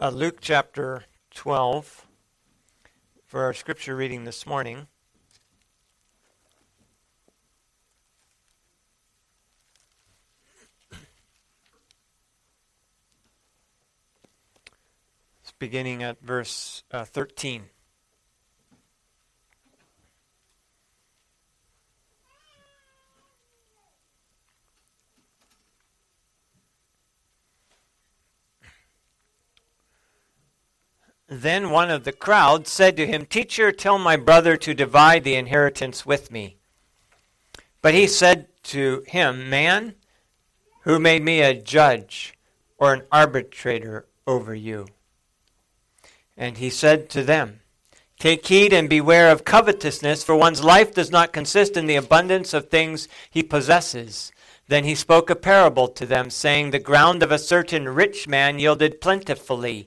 uh, Luke chapter 12 for our scripture reading this morning. It's beginning at verse uh, 13. Then one of the crowd said to him, Teacher, tell my brother to divide the inheritance with me. But he said to him, Man, who made me a judge or an arbitrator over you? And he said to them, Take heed and beware of covetousness, for one's life does not consist in the abundance of things he possesses. Then he spoke a parable to them, saying, The ground of a certain rich man yielded plentifully.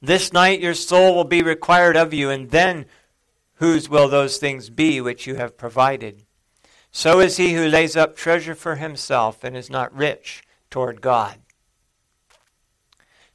this night your soul will be required of you, and then whose will those things be which you have provided? So is he who lays up treasure for himself and is not rich toward God.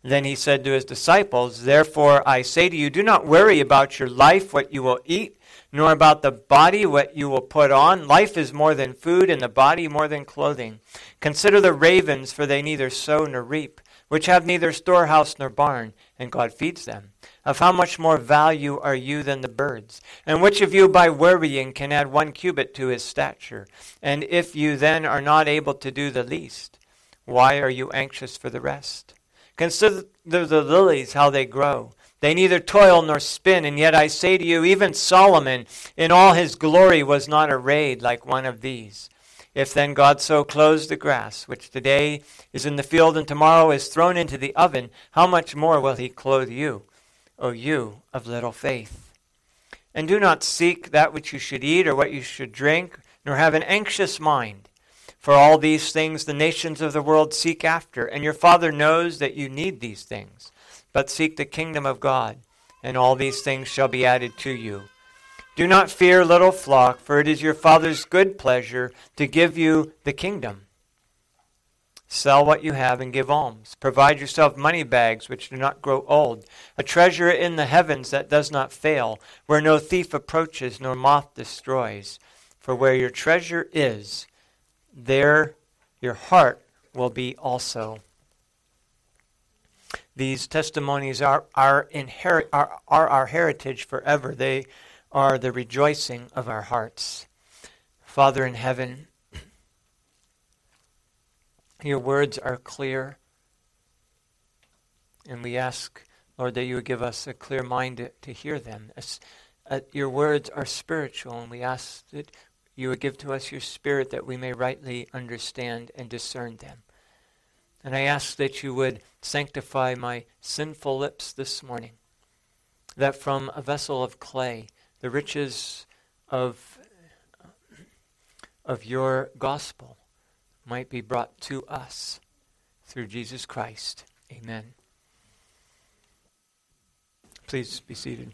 Then he said to his disciples, Therefore I say to you, do not worry about your life, what you will eat, nor about the body, what you will put on. Life is more than food, and the body more than clothing. Consider the ravens, for they neither sow nor reap, which have neither storehouse nor barn and God feeds them. Of how much more value are you than the birds? And which of you by worrying can add one cubit to his stature? And if you then are not able to do the least, why are you anxious for the rest? Consider the lilies, how they grow. They neither toil nor spin, and yet I say to you, even Solomon in all his glory was not arrayed like one of these. If then God so clothes the grass, which today is in the field and tomorrow is thrown into the oven, how much more will he clothe you, O you of little faith? And do not seek that which you should eat or what you should drink, nor have an anxious mind. For all these things the nations of the world seek after, and your Father knows that you need these things. But seek the kingdom of God, and all these things shall be added to you. Do not fear, little flock, for it is your Father's good pleasure to give you the kingdom. Sell what you have and give alms. Provide yourself money bags which do not grow old, a treasure in the heavens that does not fail, where no thief approaches nor moth destroys. For where your treasure is, there your heart will be also. These testimonies are, are, inherit, are, are our heritage forever. They are the rejoicing of our hearts. Father in heaven, your words are clear, and we ask, Lord, that you would give us a clear mind to, hear them. Uh, your words are spiritual, and we ask that you would give to us your spirit that we may rightly understand and discern them. And I ask that you would sanctify my sinful lips this morning, that from a vessel of clay, the riches of, of your gospel might be brought to us through Jesus Christ. Amen. Please be seated.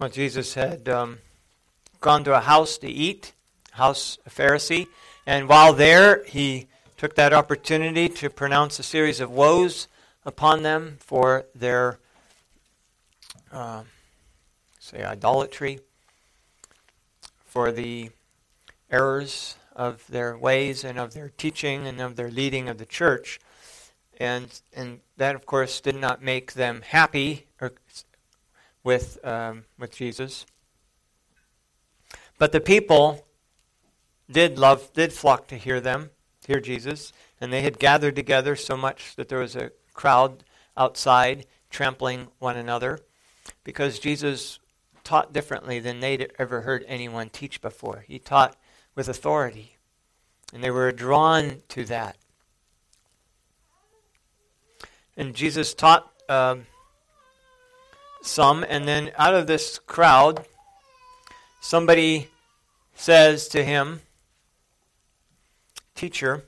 Well, Jesus had um, gone to a house to eat, house a Pharisee, and while there, he took that opportunity to pronounce a series of woes upon them for their, uh, say, idolatry, for the errors of their ways and of their teaching and of their leading of the church. And, and that, of course, did not make them happy or with, um, with Jesus. But the people did love, did flock to hear them, hear Jesus, and they had gathered together so much that there was a crowd outside trampling one another because Jesus taught differently than they'd ever heard anyone teach before. He taught with authority, and they were drawn to that. And Jesus taught um, some, and then out of this crowd, somebody says to him, Teacher,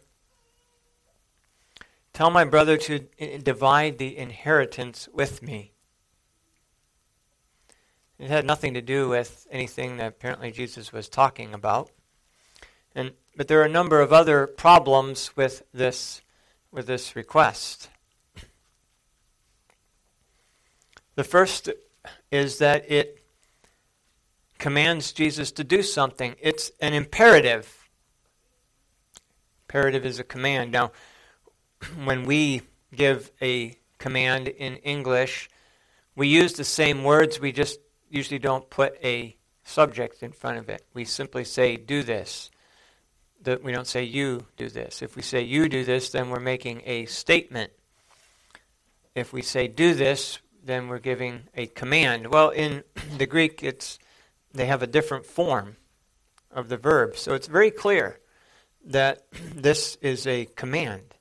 tell my brother to eh, divide the inheritance with me. It had nothing to do with anything that apparently Jesus was talking about. And, but there are a number of other problems with this, with this request. The first is that it commands Jesus to do something. It's an imperative. Imperative is a command. Now, when we give a command in English, we use the same words, we just usually don't put a subject in front of it. We simply say, do this. That we don't say, you do this. If we say, you do this, then we're making a statement. If we say, do this, then we're giving a command. Well, in the Greek, it's they have a different form of the verb. So it's very clear that this is a command.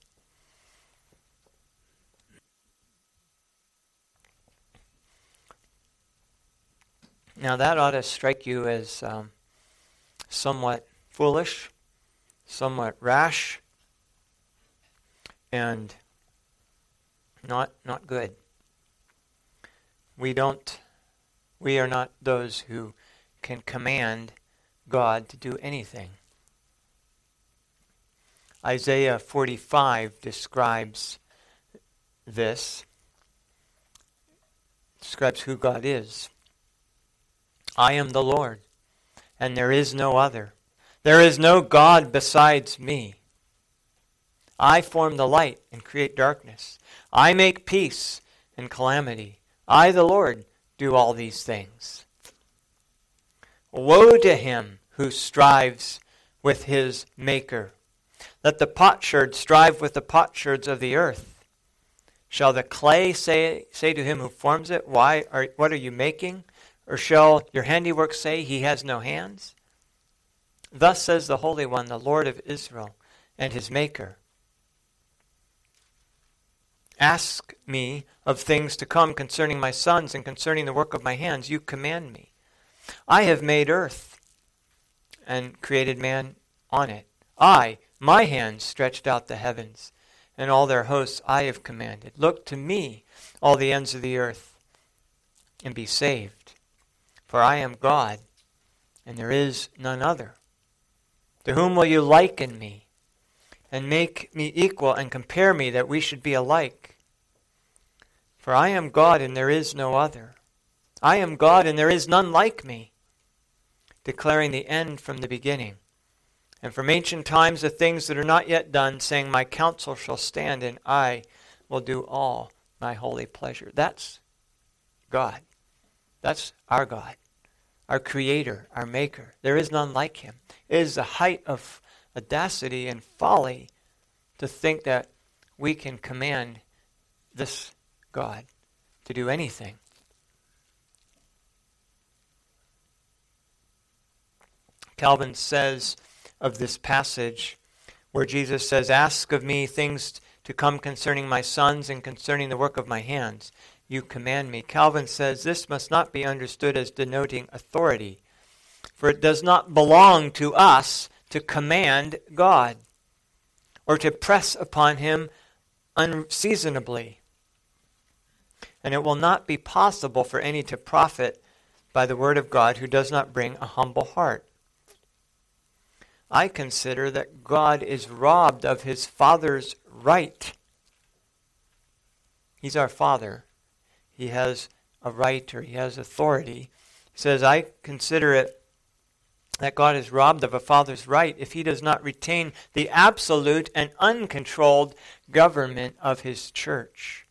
Now, that ought to strike you as um, somewhat foolish, somewhat rash, and not, not good. We don't, we are not those who can command God to do anything. Isaiah 45 describes this, describes who God is. I am the Lord, and there is no other. There is no God besides me. I form the light and create darkness. I make peace and calamity. I, the Lord, do all these things. Woe to him who strives with his Maker. Let the potsherd strive with the potsherds of the earth. Shall the clay say, say to him who forms it, Why are, What are you making? Or shall your handiwork say, He has no hands? Thus says the Holy One, the Lord of Israel, and his Maker. Ask me of things to come concerning my sons and concerning the work of my hands. You command me. I have made earth and created man on it. I, my hands, stretched out the heavens, and all their hosts I have commanded. Look to me, all the ends of the earth, and be saved. For I am God, and there is none other. To whom will you liken me, and make me equal, and compare me, that we should be alike? For I am God, and there is no other. I am God, and there is none like me, declaring the end from the beginning, and from ancient times the things that are not yet done, saying, My counsel shall stand, and I will do all my holy pleasure. That's God. That's our God our Creator, our Maker. There is none like Him. It is the height of audacity and folly to think that we can command this God to do anything. Calvin says of this passage where Jesus says, Ask of me things to come concerning my sons and concerning the work of my hands you command me. Calvin says this must not be understood as denoting authority, for it does not belong to us to command God or to press upon him unseasonably. And it will not be possible for any to profit by the word of God who does not bring a humble heart. I consider that God is robbed of his Father's right. He's our Father he has a right or he has authority. He says, I consider it that God is robbed of a father's right if he does not retain the absolute and uncontrolled government of his church.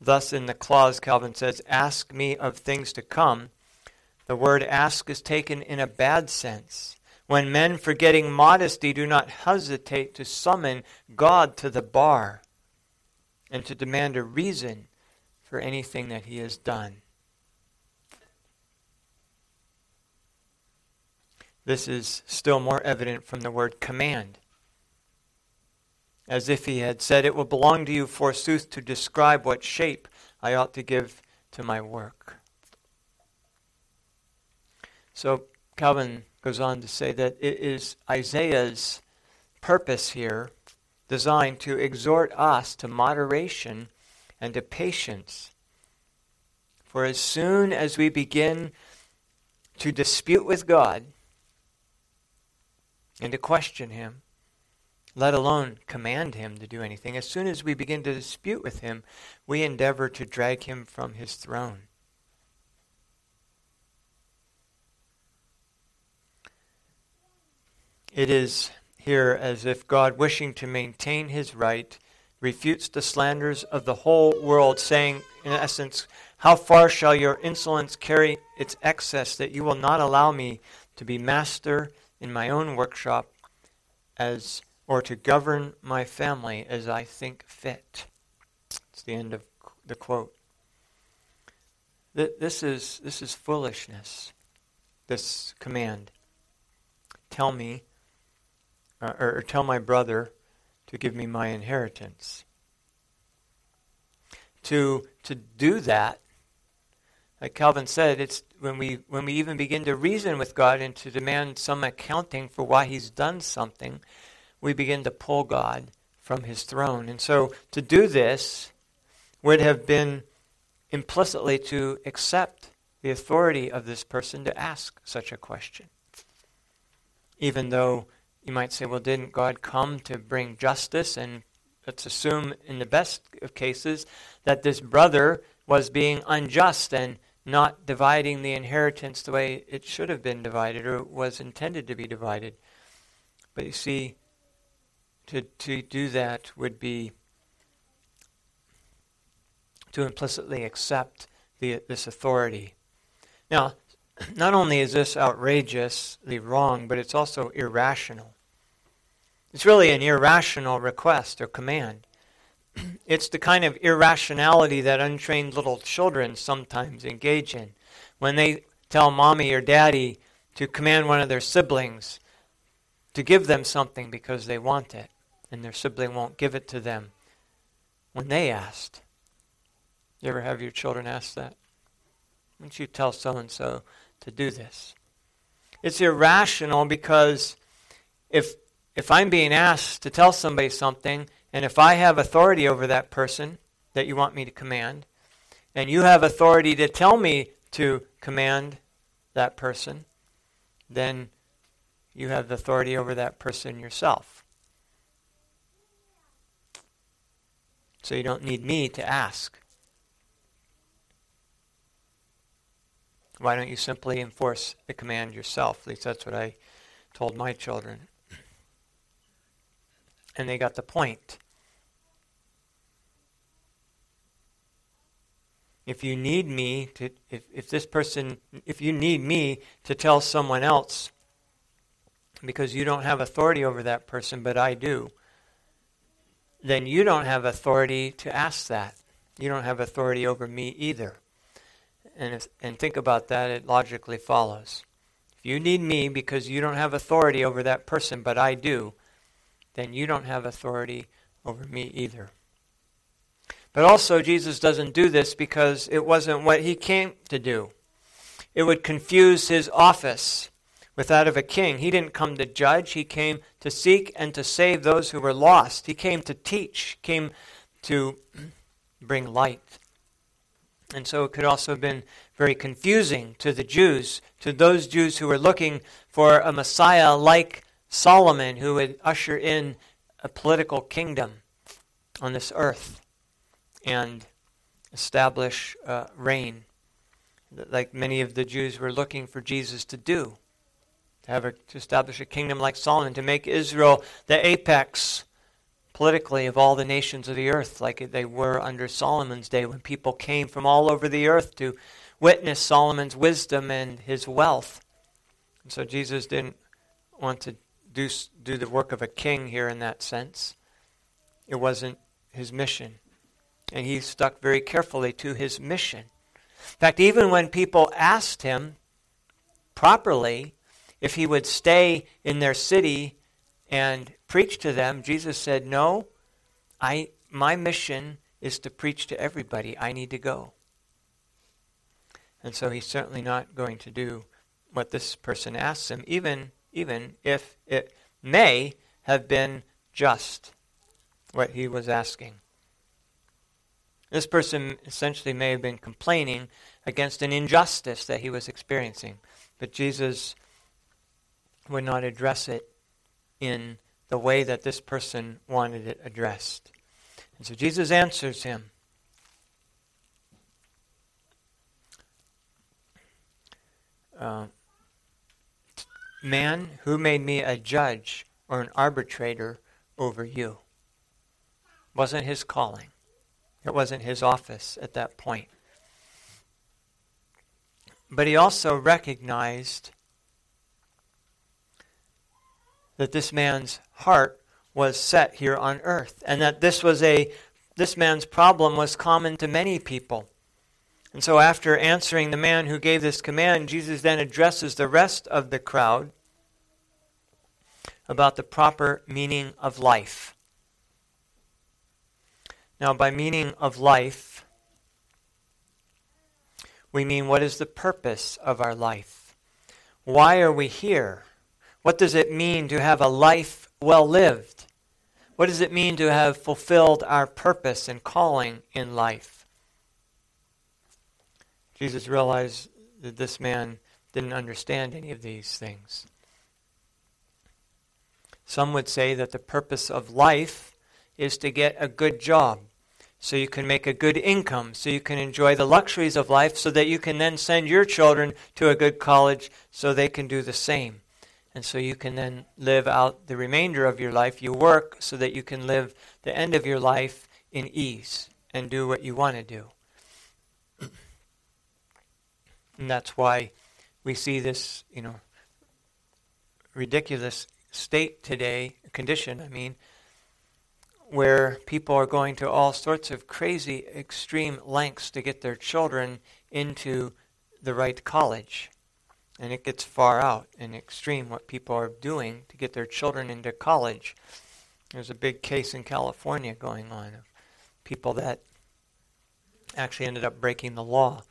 Thus, in the clause, Calvin says, Ask me of things to come. The word ask is taken in a bad sense. When men, forgetting modesty, do not hesitate to summon God to the bar and to demand a reason for anything that he has done. This is still more evident from the word command. As if he had said, It will belong to you, forsooth, to describe what shape I ought to give to my work. So Calvin goes on to say that it is Isaiah's purpose here, designed to exhort us to moderation and to patience. For as soon as we begin to dispute with God and to question Him, let alone command Him to do anything, as soon as we begin to dispute with Him, we endeavor to drag Him from His throne. It is here as if God, wishing to maintain his right, refutes the slanders of the whole world, saying, in essence, How far shall your insolence carry its excess that you will not allow me to be master in my own workshop as or to govern my family as I think fit? It's the end of the quote. This is, this is foolishness, this command. Tell me uh, or, or tell my brother to give me my inheritance. To, to do that, like Calvin said, it's when we, when we even begin to reason with God and to demand some accounting for why he's done something, we begin to pull God from his throne. And so to do this would have been implicitly to accept the authority of this person to ask such a question. Even though you might say, well, didn't God come to bring justice? And let's assume, in the best of cases, that this brother was being unjust and not dividing the inheritance the way it should have been divided or was intended to be divided. But you see, to, to do that would be to implicitly accept the, this authority. Now, not only is this outrageously wrong, but it's also irrational. It's really an irrational request or command. It's the kind of irrationality that untrained little children sometimes engage in. When they tell mommy or daddy to command one of their siblings to give them something because they want it, and their sibling won't give it to them when they asked. You ever have your children ask that? Why don't you tell so and so to do this? It's irrational because if if I'm being asked to tell somebody something, and if I have authority over that person that you want me to command, and you have authority to tell me to command that person, then you have the authority over that person yourself. So you don't need me to ask. Why don't you simply enforce the command yourself? At least that's what I told my children and they got the point. If you need me to, if, if this person, if you need me to tell someone else because you don't have authority over that person, but I do, then you don't have authority to ask that. You don't have authority over me either. And, if, and think about that, it logically follows. If you need me because you don't have authority over that person, but I do, then you don't have authority over me either. But also, Jesus doesn't do this because it wasn't what he came to do. It would confuse his office with that of a king. He didn't come to judge, he came to seek and to save those who were lost. He came to teach, came to bring light. And so it could also have been very confusing to the Jews, to those Jews who were looking for a Messiah like Solomon, who would usher in a political kingdom on this earth and establish uh, reign, like many of the Jews were looking for Jesus to do. To, have a, to establish a kingdom like Solomon, to make Israel the apex politically of all the nations of the earth, like they were under Solomon's day, when people came from all over the earth to witness Solomon's wisdom and his wealth. And so Jesus didn't want to do, do the work of a king here in that sense. It wasn't his mission. And he stuck very carefully to his mission. In fact, even when people asked him properly if he would stay in their city and preach to them, Jesus said, No, I, my mission is to preach to everybody. I need to go. And so he's certainly not going to do what this person asks him, even, even if it may have been just what he was asking. This person essentially may have been complaining against an injustice that he was experiencing, but Jesus would not address it in the way that this person wanted it addressed. And so Jesus answers him. Uh, Man, who made me a judge or an arbitrator over you? Wasn't his calling. It wasn't his office at that point. But he also recognized that this man's heart was set here on earth and that this was a this man's problem was common to many people. And so after answering the man who gave this command, Jesus then addresses the rest of the crowd about the proper meaning of life. Now, by meaning of life, we mean what is the purpose of our life? Why are we here? What does it mean to have a life well lived? What does it mean to have fulfilled our purpose and calling in life? Jesus realized that this man didn't understand any of these things. Some would say that the purpose of life is to get a good job so you can make a good income, so you can enjoy the luxuries of life, so that you can then send your children to a good college so they can do the same. And so you can then live out the remainder of your life. You work so that you can live the end of your life in ease and do what you want to do. And that's why we see this, you know, ridiculous state today, condition, I mean, where people are going to all sorts of crazy, extreme lengths to get their children into the right college. And it gets far out and extreme what people are doing to get their children into college. There's a big case in California going on of people that actually ended up breaking the law.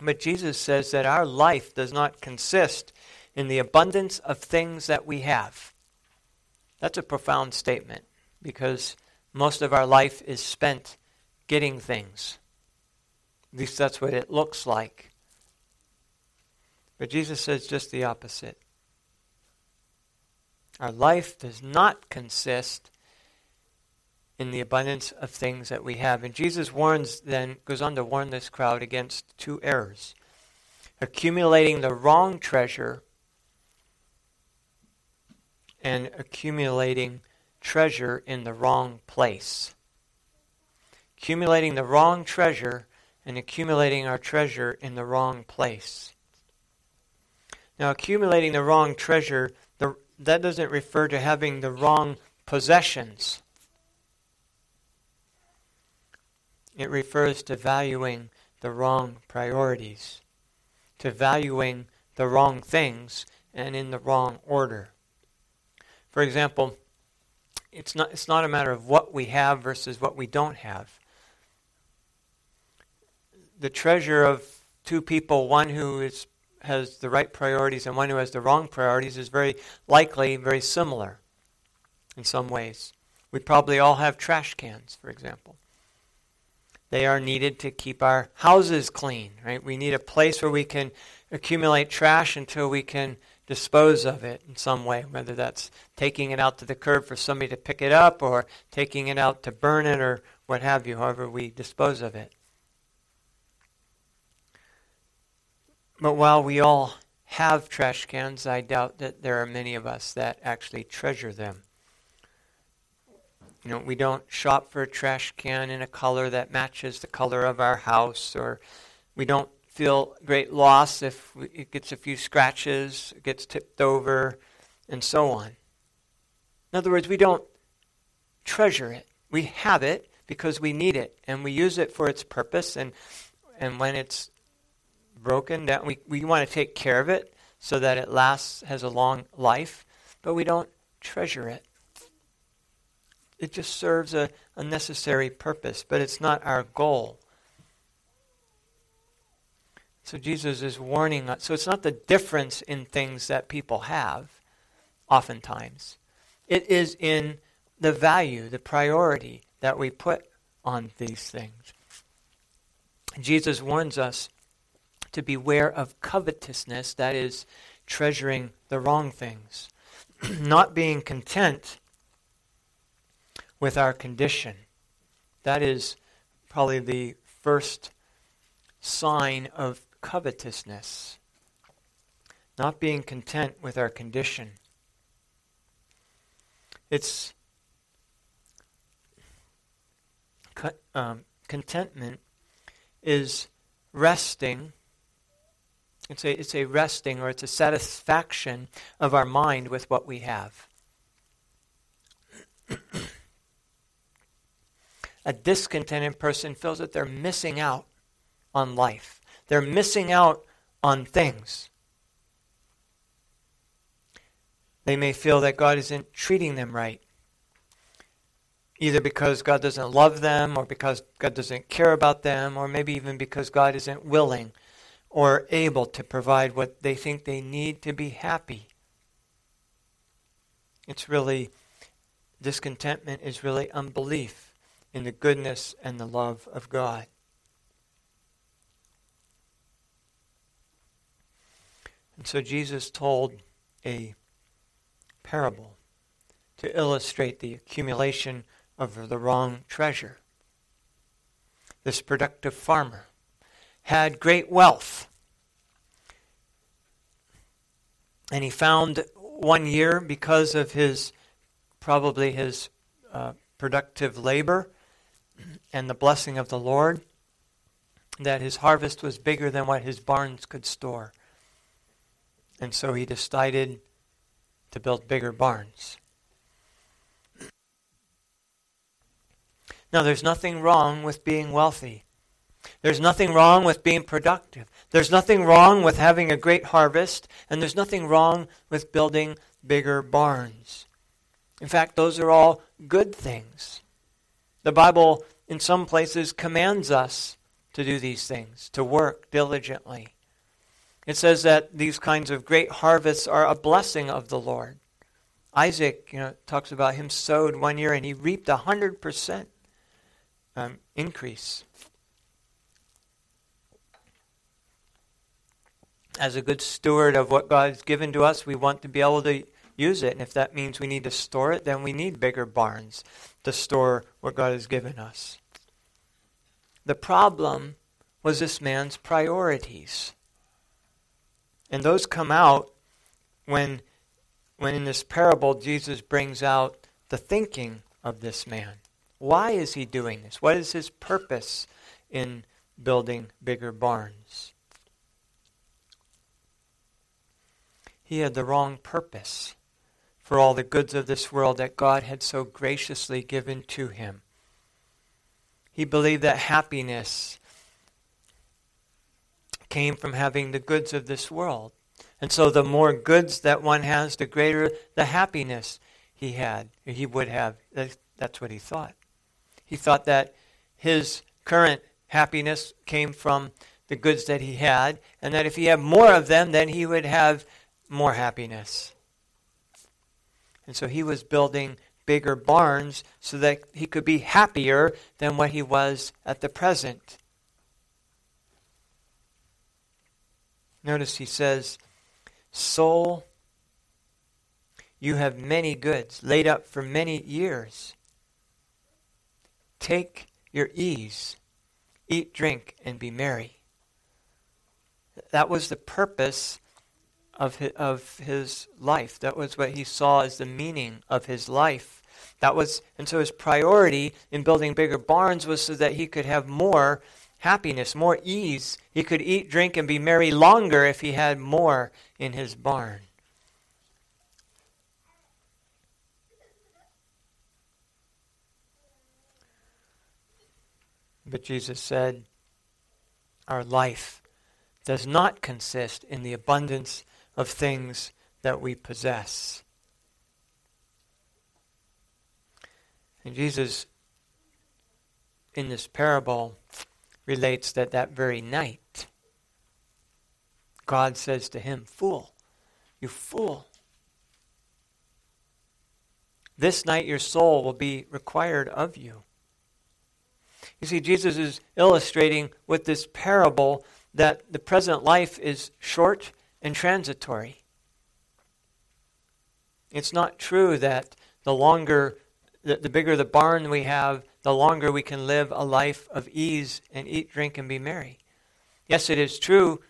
But Jesus says that our life does not consist in the abundance of things that we have. That's a profound statement because most of our life is spent getting things. At least that's what it looks like. But Jesus says just the opposite. Our life does not consist in the abundance of things that we have. And Jesus warns then, goes on to warn this crowd against two errors accumulating the wrong treasure and accumulating treasure in the wrong place. Accumulating the wrong treasure and accumulating our treasure in the wrong place. Now, accumulating the wrong treasure, the, that doesn't refer to having the wrong possessions. It refers to valuing the wrong priorities, to valuing the wrong things and in the wrong order. For example, it's not, it's not a matter of what we have versus what we don't have. The treasure of two people, one who is, has the right priorities and one who has the wrong priorities, is very likely very similar in some ways. We probably all have trash cans, for example. They are needed to keep our houses clean, right? We need a place where we can accumulate trash until we can dispose of it in some way, whether that's taking it out to the curb for somebody to pick it up or taking it out to burn it or what have you, however we dispose of it. But while we all have trash cans, I doubt that there are many of us that actually treasure them. You know, we don't shop for a trash can in a color that matches the color of our house, or we don't feel great loss if it gets a few scratches, it gets tipped over, and so on. In other words, we don't treasure it. We have it because we need it and we use it for its purpose and and when it's broken that we, we want to take care of it so that it lasts has a long life, but we don't treasure it. It just serves a, a necessary purpose, but it's not our goal. So Jesus is warning us. So it's not the difference in things that people have, oftentimes. It is in the value, the priority that we put on these things. Jesus warns us to beware of covetousness, that is, treasuring the wrong things, not being content with our condition. That is probably the first sign of covetousness, not being content with our condition. It's um, contentment is resting. It's a, it's a resting or it's a satisfaction of our mind with what we have. A discontented person feels that they're missing out on life. They're missing out on things. They may feel that God isn't treating them right either because God doesn't love them or because God doesn't care about them or maybe even because God isn't willing or able to provide what they think they need to be happy. It's really, discontentment is really unbelief in the goodness and the love of God. And so Jesus told a parable to illustrate the accumulation of the wrong treasure. This productive farmer had great wealth. And he found one year, because of his probably his uh, productive labor and the blessing of the Lord, that his harvest was bigger than what his barns could store. And so he decided to build bigger barns. Now, there's nothing wrong with being wealthy. There's nothing wrong with being productive. There's nothing wrong with having a great harvest, and there's nothing wrong with building bigger barns. In fact, those are all good things. The Bible, in some places, commands us to do these things, to work diligently. It says that these kinds of great harvests are a blessing of the Lord. Isaac, you know, talks about him sowed one year and he reaped a hundred percent um, increase. As a good steward of what God's given to us, we want to be able to use it. And if that means we need to store it, then we need bigger barns to store what God has given us. The problem was this man's priorities. And those come out when, when in this parable Jesus brings out the thinking of this man. Why is he doing this? What is his purpose in building bigger barns? He had the wrong purpose for all the goods of this world that God had so graciously given to him. He believed that happiness came from having the goods of this world. And so the more goods that one has, the greater the happiness he had, he would have. That's what he thought. He thought that his current happiness came from the goods that he had, and that if he had more of them, then he would have more happiness. And so he was building bigger barns so that he could be happier than what he was at the present. Notice he says, Soul, you have many goods laid up for many years. Take your ease, eat, drink, and be merry. That was the purpose of his, of his life. That was what he saw as the meaning of his life. That was, and so his priority in building bigger barns was so that he could have more happiness, more ease. He could eat, drink, and be merry longer if he had more in his barn. But Jesus said, Our life does not consist in the abundance of things that we possess. And Jesus, in this parable, relates that that very night, God says to him, Fool, you fool. This night your soul will be required of you. You see, Jesus is illustrating with this parable that the present life is short and transitory. It's not true that the longer, the, the bigger the barn we have, the longer we can live a life of ease and eat, drink, and be merry. Yes, it is true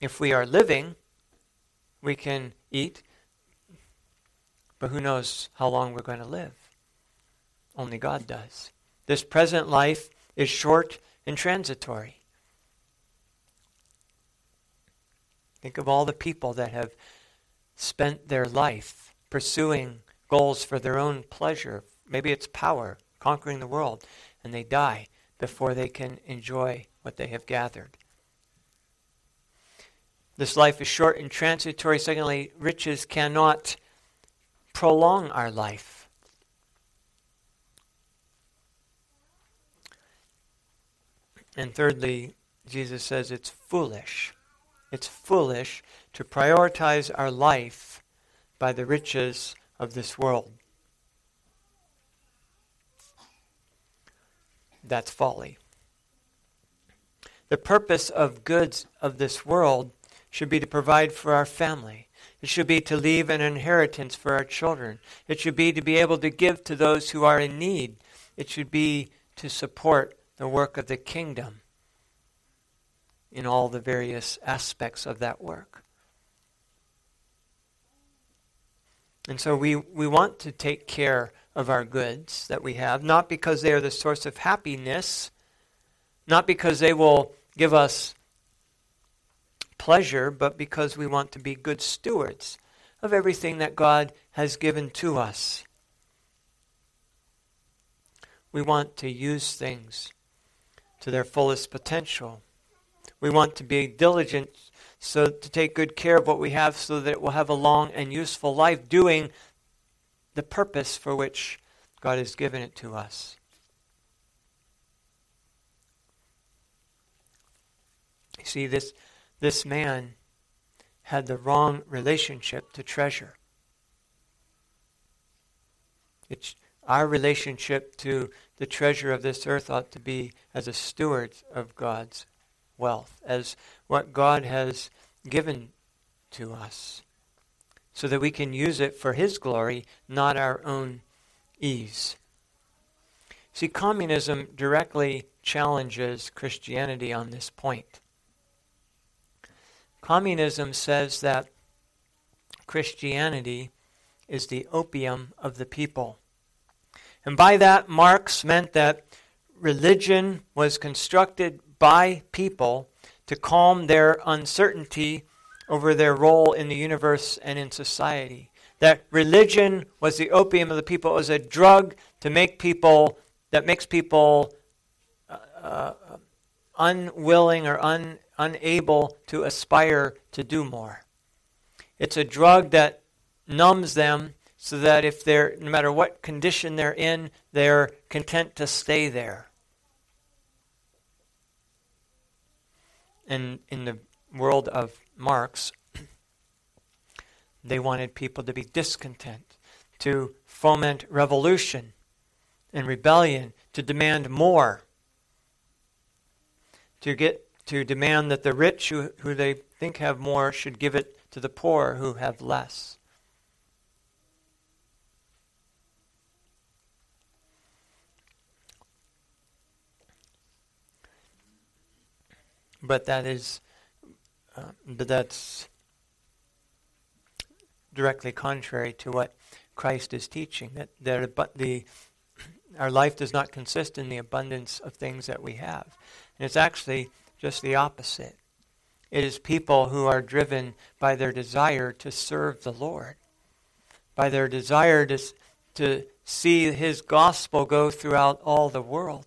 if we are living, we can eat, but who knows how long we're going to live? Only God does. This present life is short and transitory. Think of all the people that have spent their life pursuing goals for their own pleasure. Maybe it's power, conquering the world, and they die before they can enjoy what they have gathered. This life is short and transitory. Secondly, riches cannot prolong our life. And thirdly, Jesus says it's foolish it's foolish to prioritize our life by the riches of this world. That's folly. The purpose of goods of this world should be to provide for our family. It should be to leave an inheritance for our children. It should be to be able to give to those who are in need. It should be to support the work of the kingdom in all the various aspects of that work. And so we, we want to take care of our goods that we have, not because they are the source of happiness, not because they will give us pleasure, but because we want to be good stewards of everything that God has given to us. We want to use things to their fullest potential. We want to be diligent so to take good care of what we have so that it will have a long and useful life doing the purpose for which God has given it to us. You see, this, this man had the wrong relationship to treasure. It's, our relationship to the treasure of this earth ought to be as a steward of God's wealth, as what God has given to us, so that we can use it for His glory, not our own ease. See, communism directly challenges Christianity on this point. Communism says that Christianity is the opium of the people. And by that, Marx meant that religion was constructed by people to calm their uncertainty over their role in the universe and in society. That religion was the opium of the people. It was a drug to make people, that makes people uh, uh, unwilling or un, unable to aspire to do more. It's a drug that numbs them so that if they're, no matter what condition they're in, they're content to stay there. In, in the world of Marx, they wanted people to be discontent, to foment revolution and rebellion, to demand more, to get to demand that the rich who, who they think have more should give it to the poor who have less. But that is, uh, but that's directly contrary to what Christ is teaching. That there, but the our life does not consist in the abundance of things that we have, and it's actually just the opposite. It is people who are driven by their desire to serve the Lord, by their desire to, to see His gospel go throughout all the world.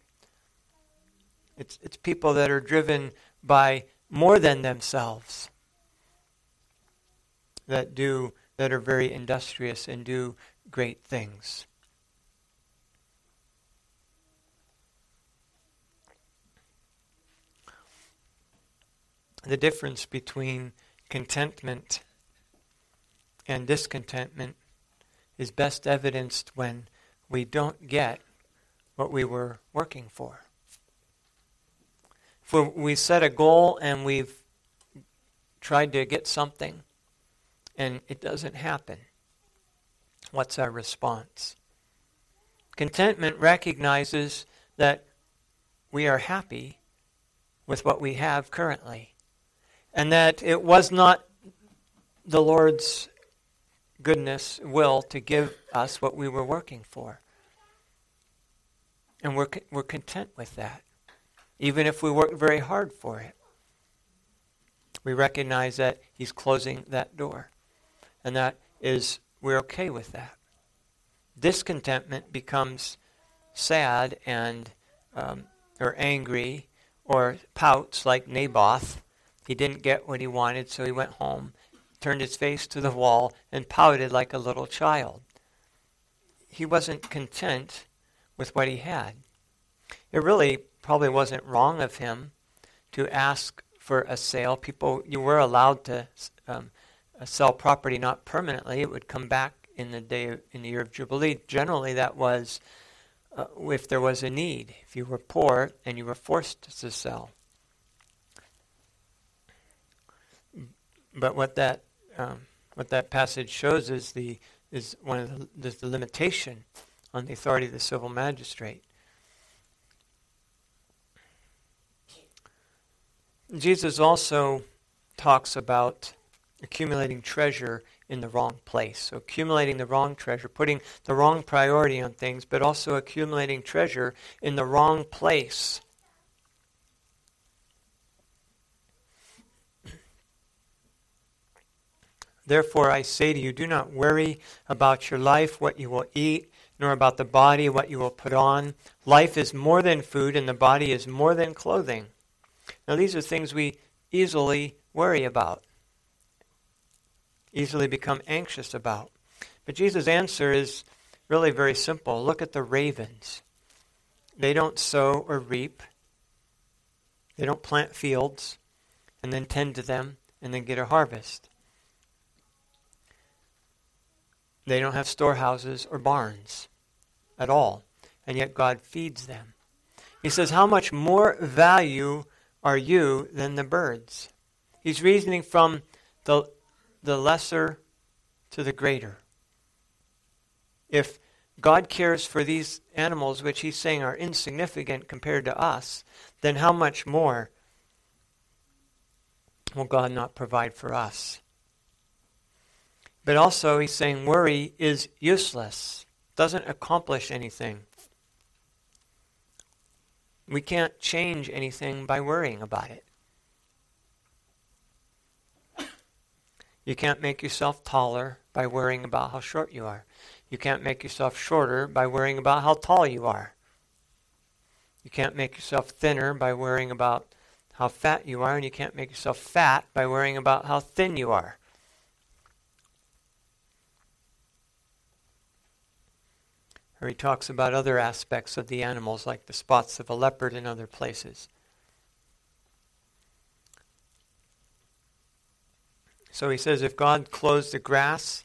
It's, it's people that are driven by more than themselves that do that are very industrious and do great things. The difference between contentment and discontentment is best evidenced when we don't get what we were working for. If we set a goal and we've tried to get something and it doesn't happen, what's our response? Contentment recognizes that we are happy with what we have currently and that it was not the Lord's goodness, will to give us what we were working for. And we're, we're content with that, even if we work very hard for it. We recognize that He's closing that door. And that is, we're okay with that. Discontentment becomes sad and um, or angry or pouts like Naboth. He didn't get what he wanted, so he went home turned his face to the wall, and pouted like a little child. He wasn't content with what he had. It really probably wasn't wrong of him to ask for a sale. People, you were allowed to um, sell property not permanently; it would come back in the day in the year of jubilee. Generally, that was uh, if there was a need. If you were poor and you were forced to sell. But what that um, what that passage shows is the is one of the, the limitation on the authority of the civil magistrate. Jesus also talks about accumulating treasure in the wrong place. So, accumulating the wrong treasure, putting the wrong priority on things, but also accumulating treasure in the wrong place. Therefore, I say to you, do not worry about your life, what you will eat, nor about the body, what you will put on. Life is more than food, and the body is more than clothing. Now, these are things we easily worry about, easily become anxious about. But Jesus' answer is really very simple. Look at the ravens. They don't sow or reap, they don't plant fields and then tend to them and then get a harvest. They don't have storehouses or barns at all, and yet God feeds them. He says, How much more value are you than the birds? He's reasoning from the, the lesser to the greater. If God cares for these animals, which he's saying are insignificant compared to us, then how much more will God not provide for us? But also, he's saying worry is useless, doesn't accomplish anything. We can't change anything by worrying about it. You can't make yourself taller by worrying about how short you are. You can't make yourself shorter by worrying about how tall you are. You can't make yourself thinner by worrying about how fat you are, and you can't make yourself fat by worrying about how thin you are. Or he talks about other aspects of the animals, like the spots of a leopard in other places. So he says, if God clothes the grass,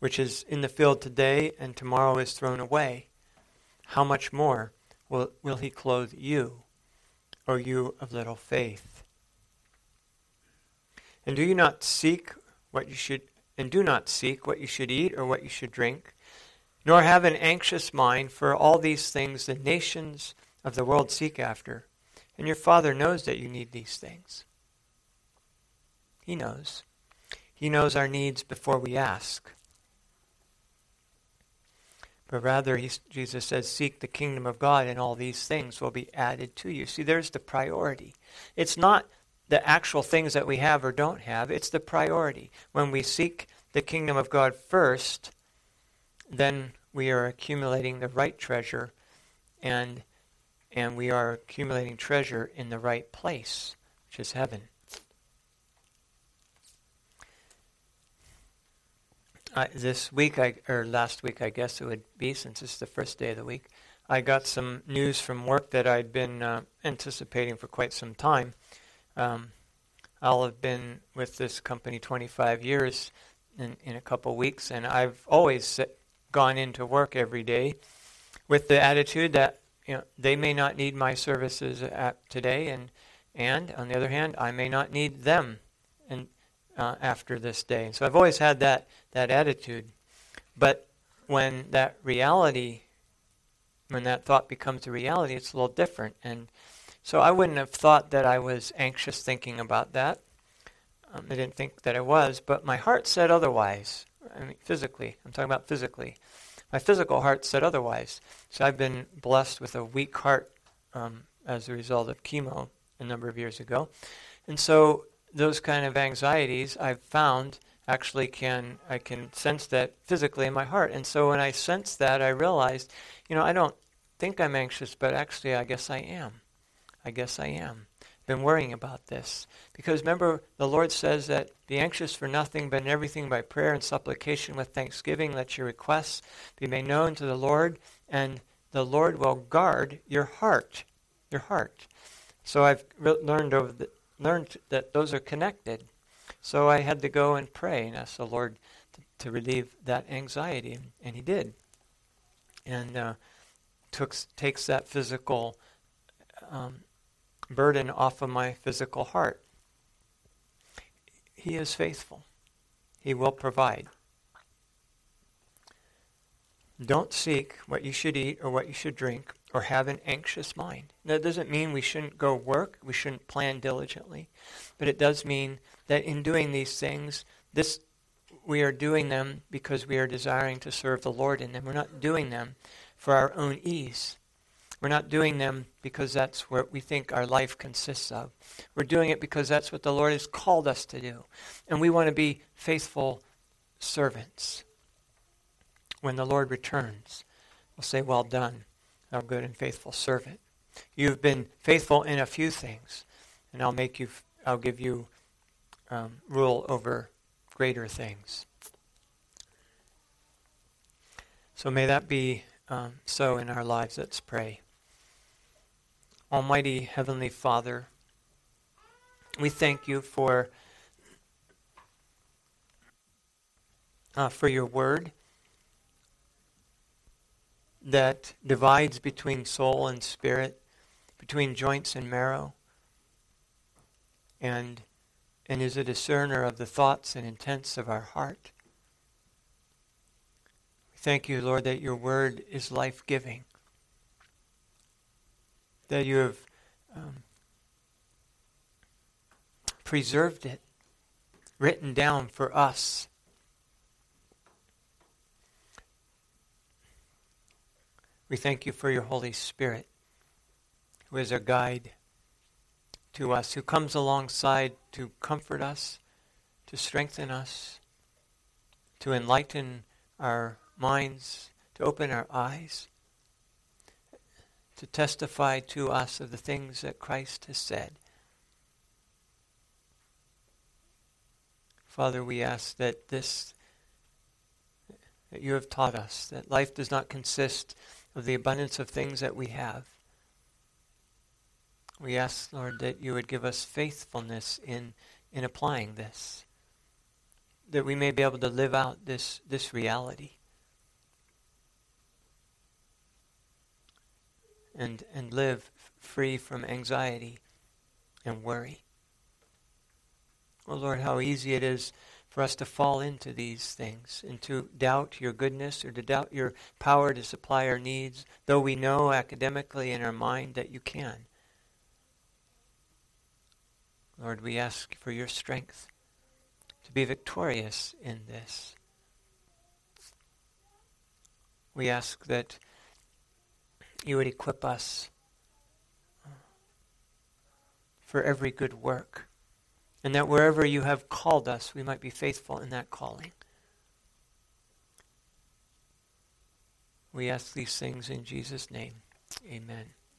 which is in the field today and tomorrow is thrown away, how much more will, will he clothe you, O you of little faith? And do you not seek what you should and do not seek what you should eat or what you should drink? Nor have an anxious mind, for all these things the nations of the world seek after. And your Father knows that you need these things. He knows. He knows our needs before we ask. But rather, he, Jesus says, seek the kingdom of God, and all these things will be added to you. See, there's the priority. It's not the actual things that we have or don't have, it's the priority. When we seek the kingdom of God first, then we are accumulating the right treasure and and we are accumulating treasure in the right place, which is heaven. this week, I, or last week, I guess it would be, since it's the first day of the week, I got some news from work that I'd been uh, anticipating for quite some time. Um, I'll have been with this company 25 years in, in a couple weeks, and I've always gone into work every day with the attitude that you know they may not need my services at today, and and on the other hand, I may not need them and uh, after this day. So I've always had that that attitude, but when that reality, when that thought becomes a reality, it's a little different. And so I wouldn't have thought that I was anxious thinking about that. Um, I didn't think that I was, but my heart said otherwise. I mean, physically, I'm talking about physically. My physical heart said otherwise. So I've been blessed with a weak heart um, as a result of chemo a number of years ago. And so those kind of anxieties I've found actually can I can sense that physically in my heart. And so when I sensed that, I realized, you know, I don't think I'm anxious, but actually I guess I am. I guess I am. Been worrying about this because remember the Lord says that be anxious for nothing, but in everything by prayer and supplication with thanksgiving let your requests be made known to the Lord, and the Lord will guard your heart, your heart. So I've re- learned over the, learned that those are connected. So I had to go and pray and ask the Lord to, to relieve that anxiety, and He did. And uh, took, takes that physical um, burden off of my physical heart. He is faithful. He will provide. Don't seek what you should eat or what you should drink or have an anxious mind. That doesn't mean we shouldn't go work, we shouldn't plan diligently, but it does mean that in doing these things, this we are doing them because we are desiring to serve the Lord in them. We're not doing them for our own ease. We're not doing them because that's what we think our life consists of. We're doing it because that's what the Lord has called us to do. And we want to be faithful servants when the Lord returns, we'll say, Well done, thou good and faithful servant. You've been faithful in a few things, and I'll make you, I'll give you um, rule over greater things. So may that be um, so in our lives. Let's pray. Almighty Heavenly Father, we thank you for uh, for your word that divides between soul and spirit, between joints and marrow, and, and is a discerner of the thoughts and intents of our heart. We thank you, Lord, that your word is life giving, that you have um, preserved it, written down for us. We thank you for your Holy Spirit, who is our guide to us, who comes alongside to comfort us, to strengthen us, to enlighten our minds, to open our eyes, to testify to us of the things that Christ has said. Father, we ask that this that you have taught us that life does not consist of the abundance of things that we have. We ask, Lord, that you would give us faithfulness in, in applying this, that we may be able to live out this, this reality. And, and live free from anxiety and worry. Oh Lord, how easy it is for us to fall into these things and to doubt your goodness or to doubt your power to supply our needs, though we know academically in our mind that you can. Lord, we ask for your strength to be victorious in this. We ask that you would equip us uh, for every good work and that wherever you have called us, we might be faithful in that calling. We ask these things in Jesus' name. Amen.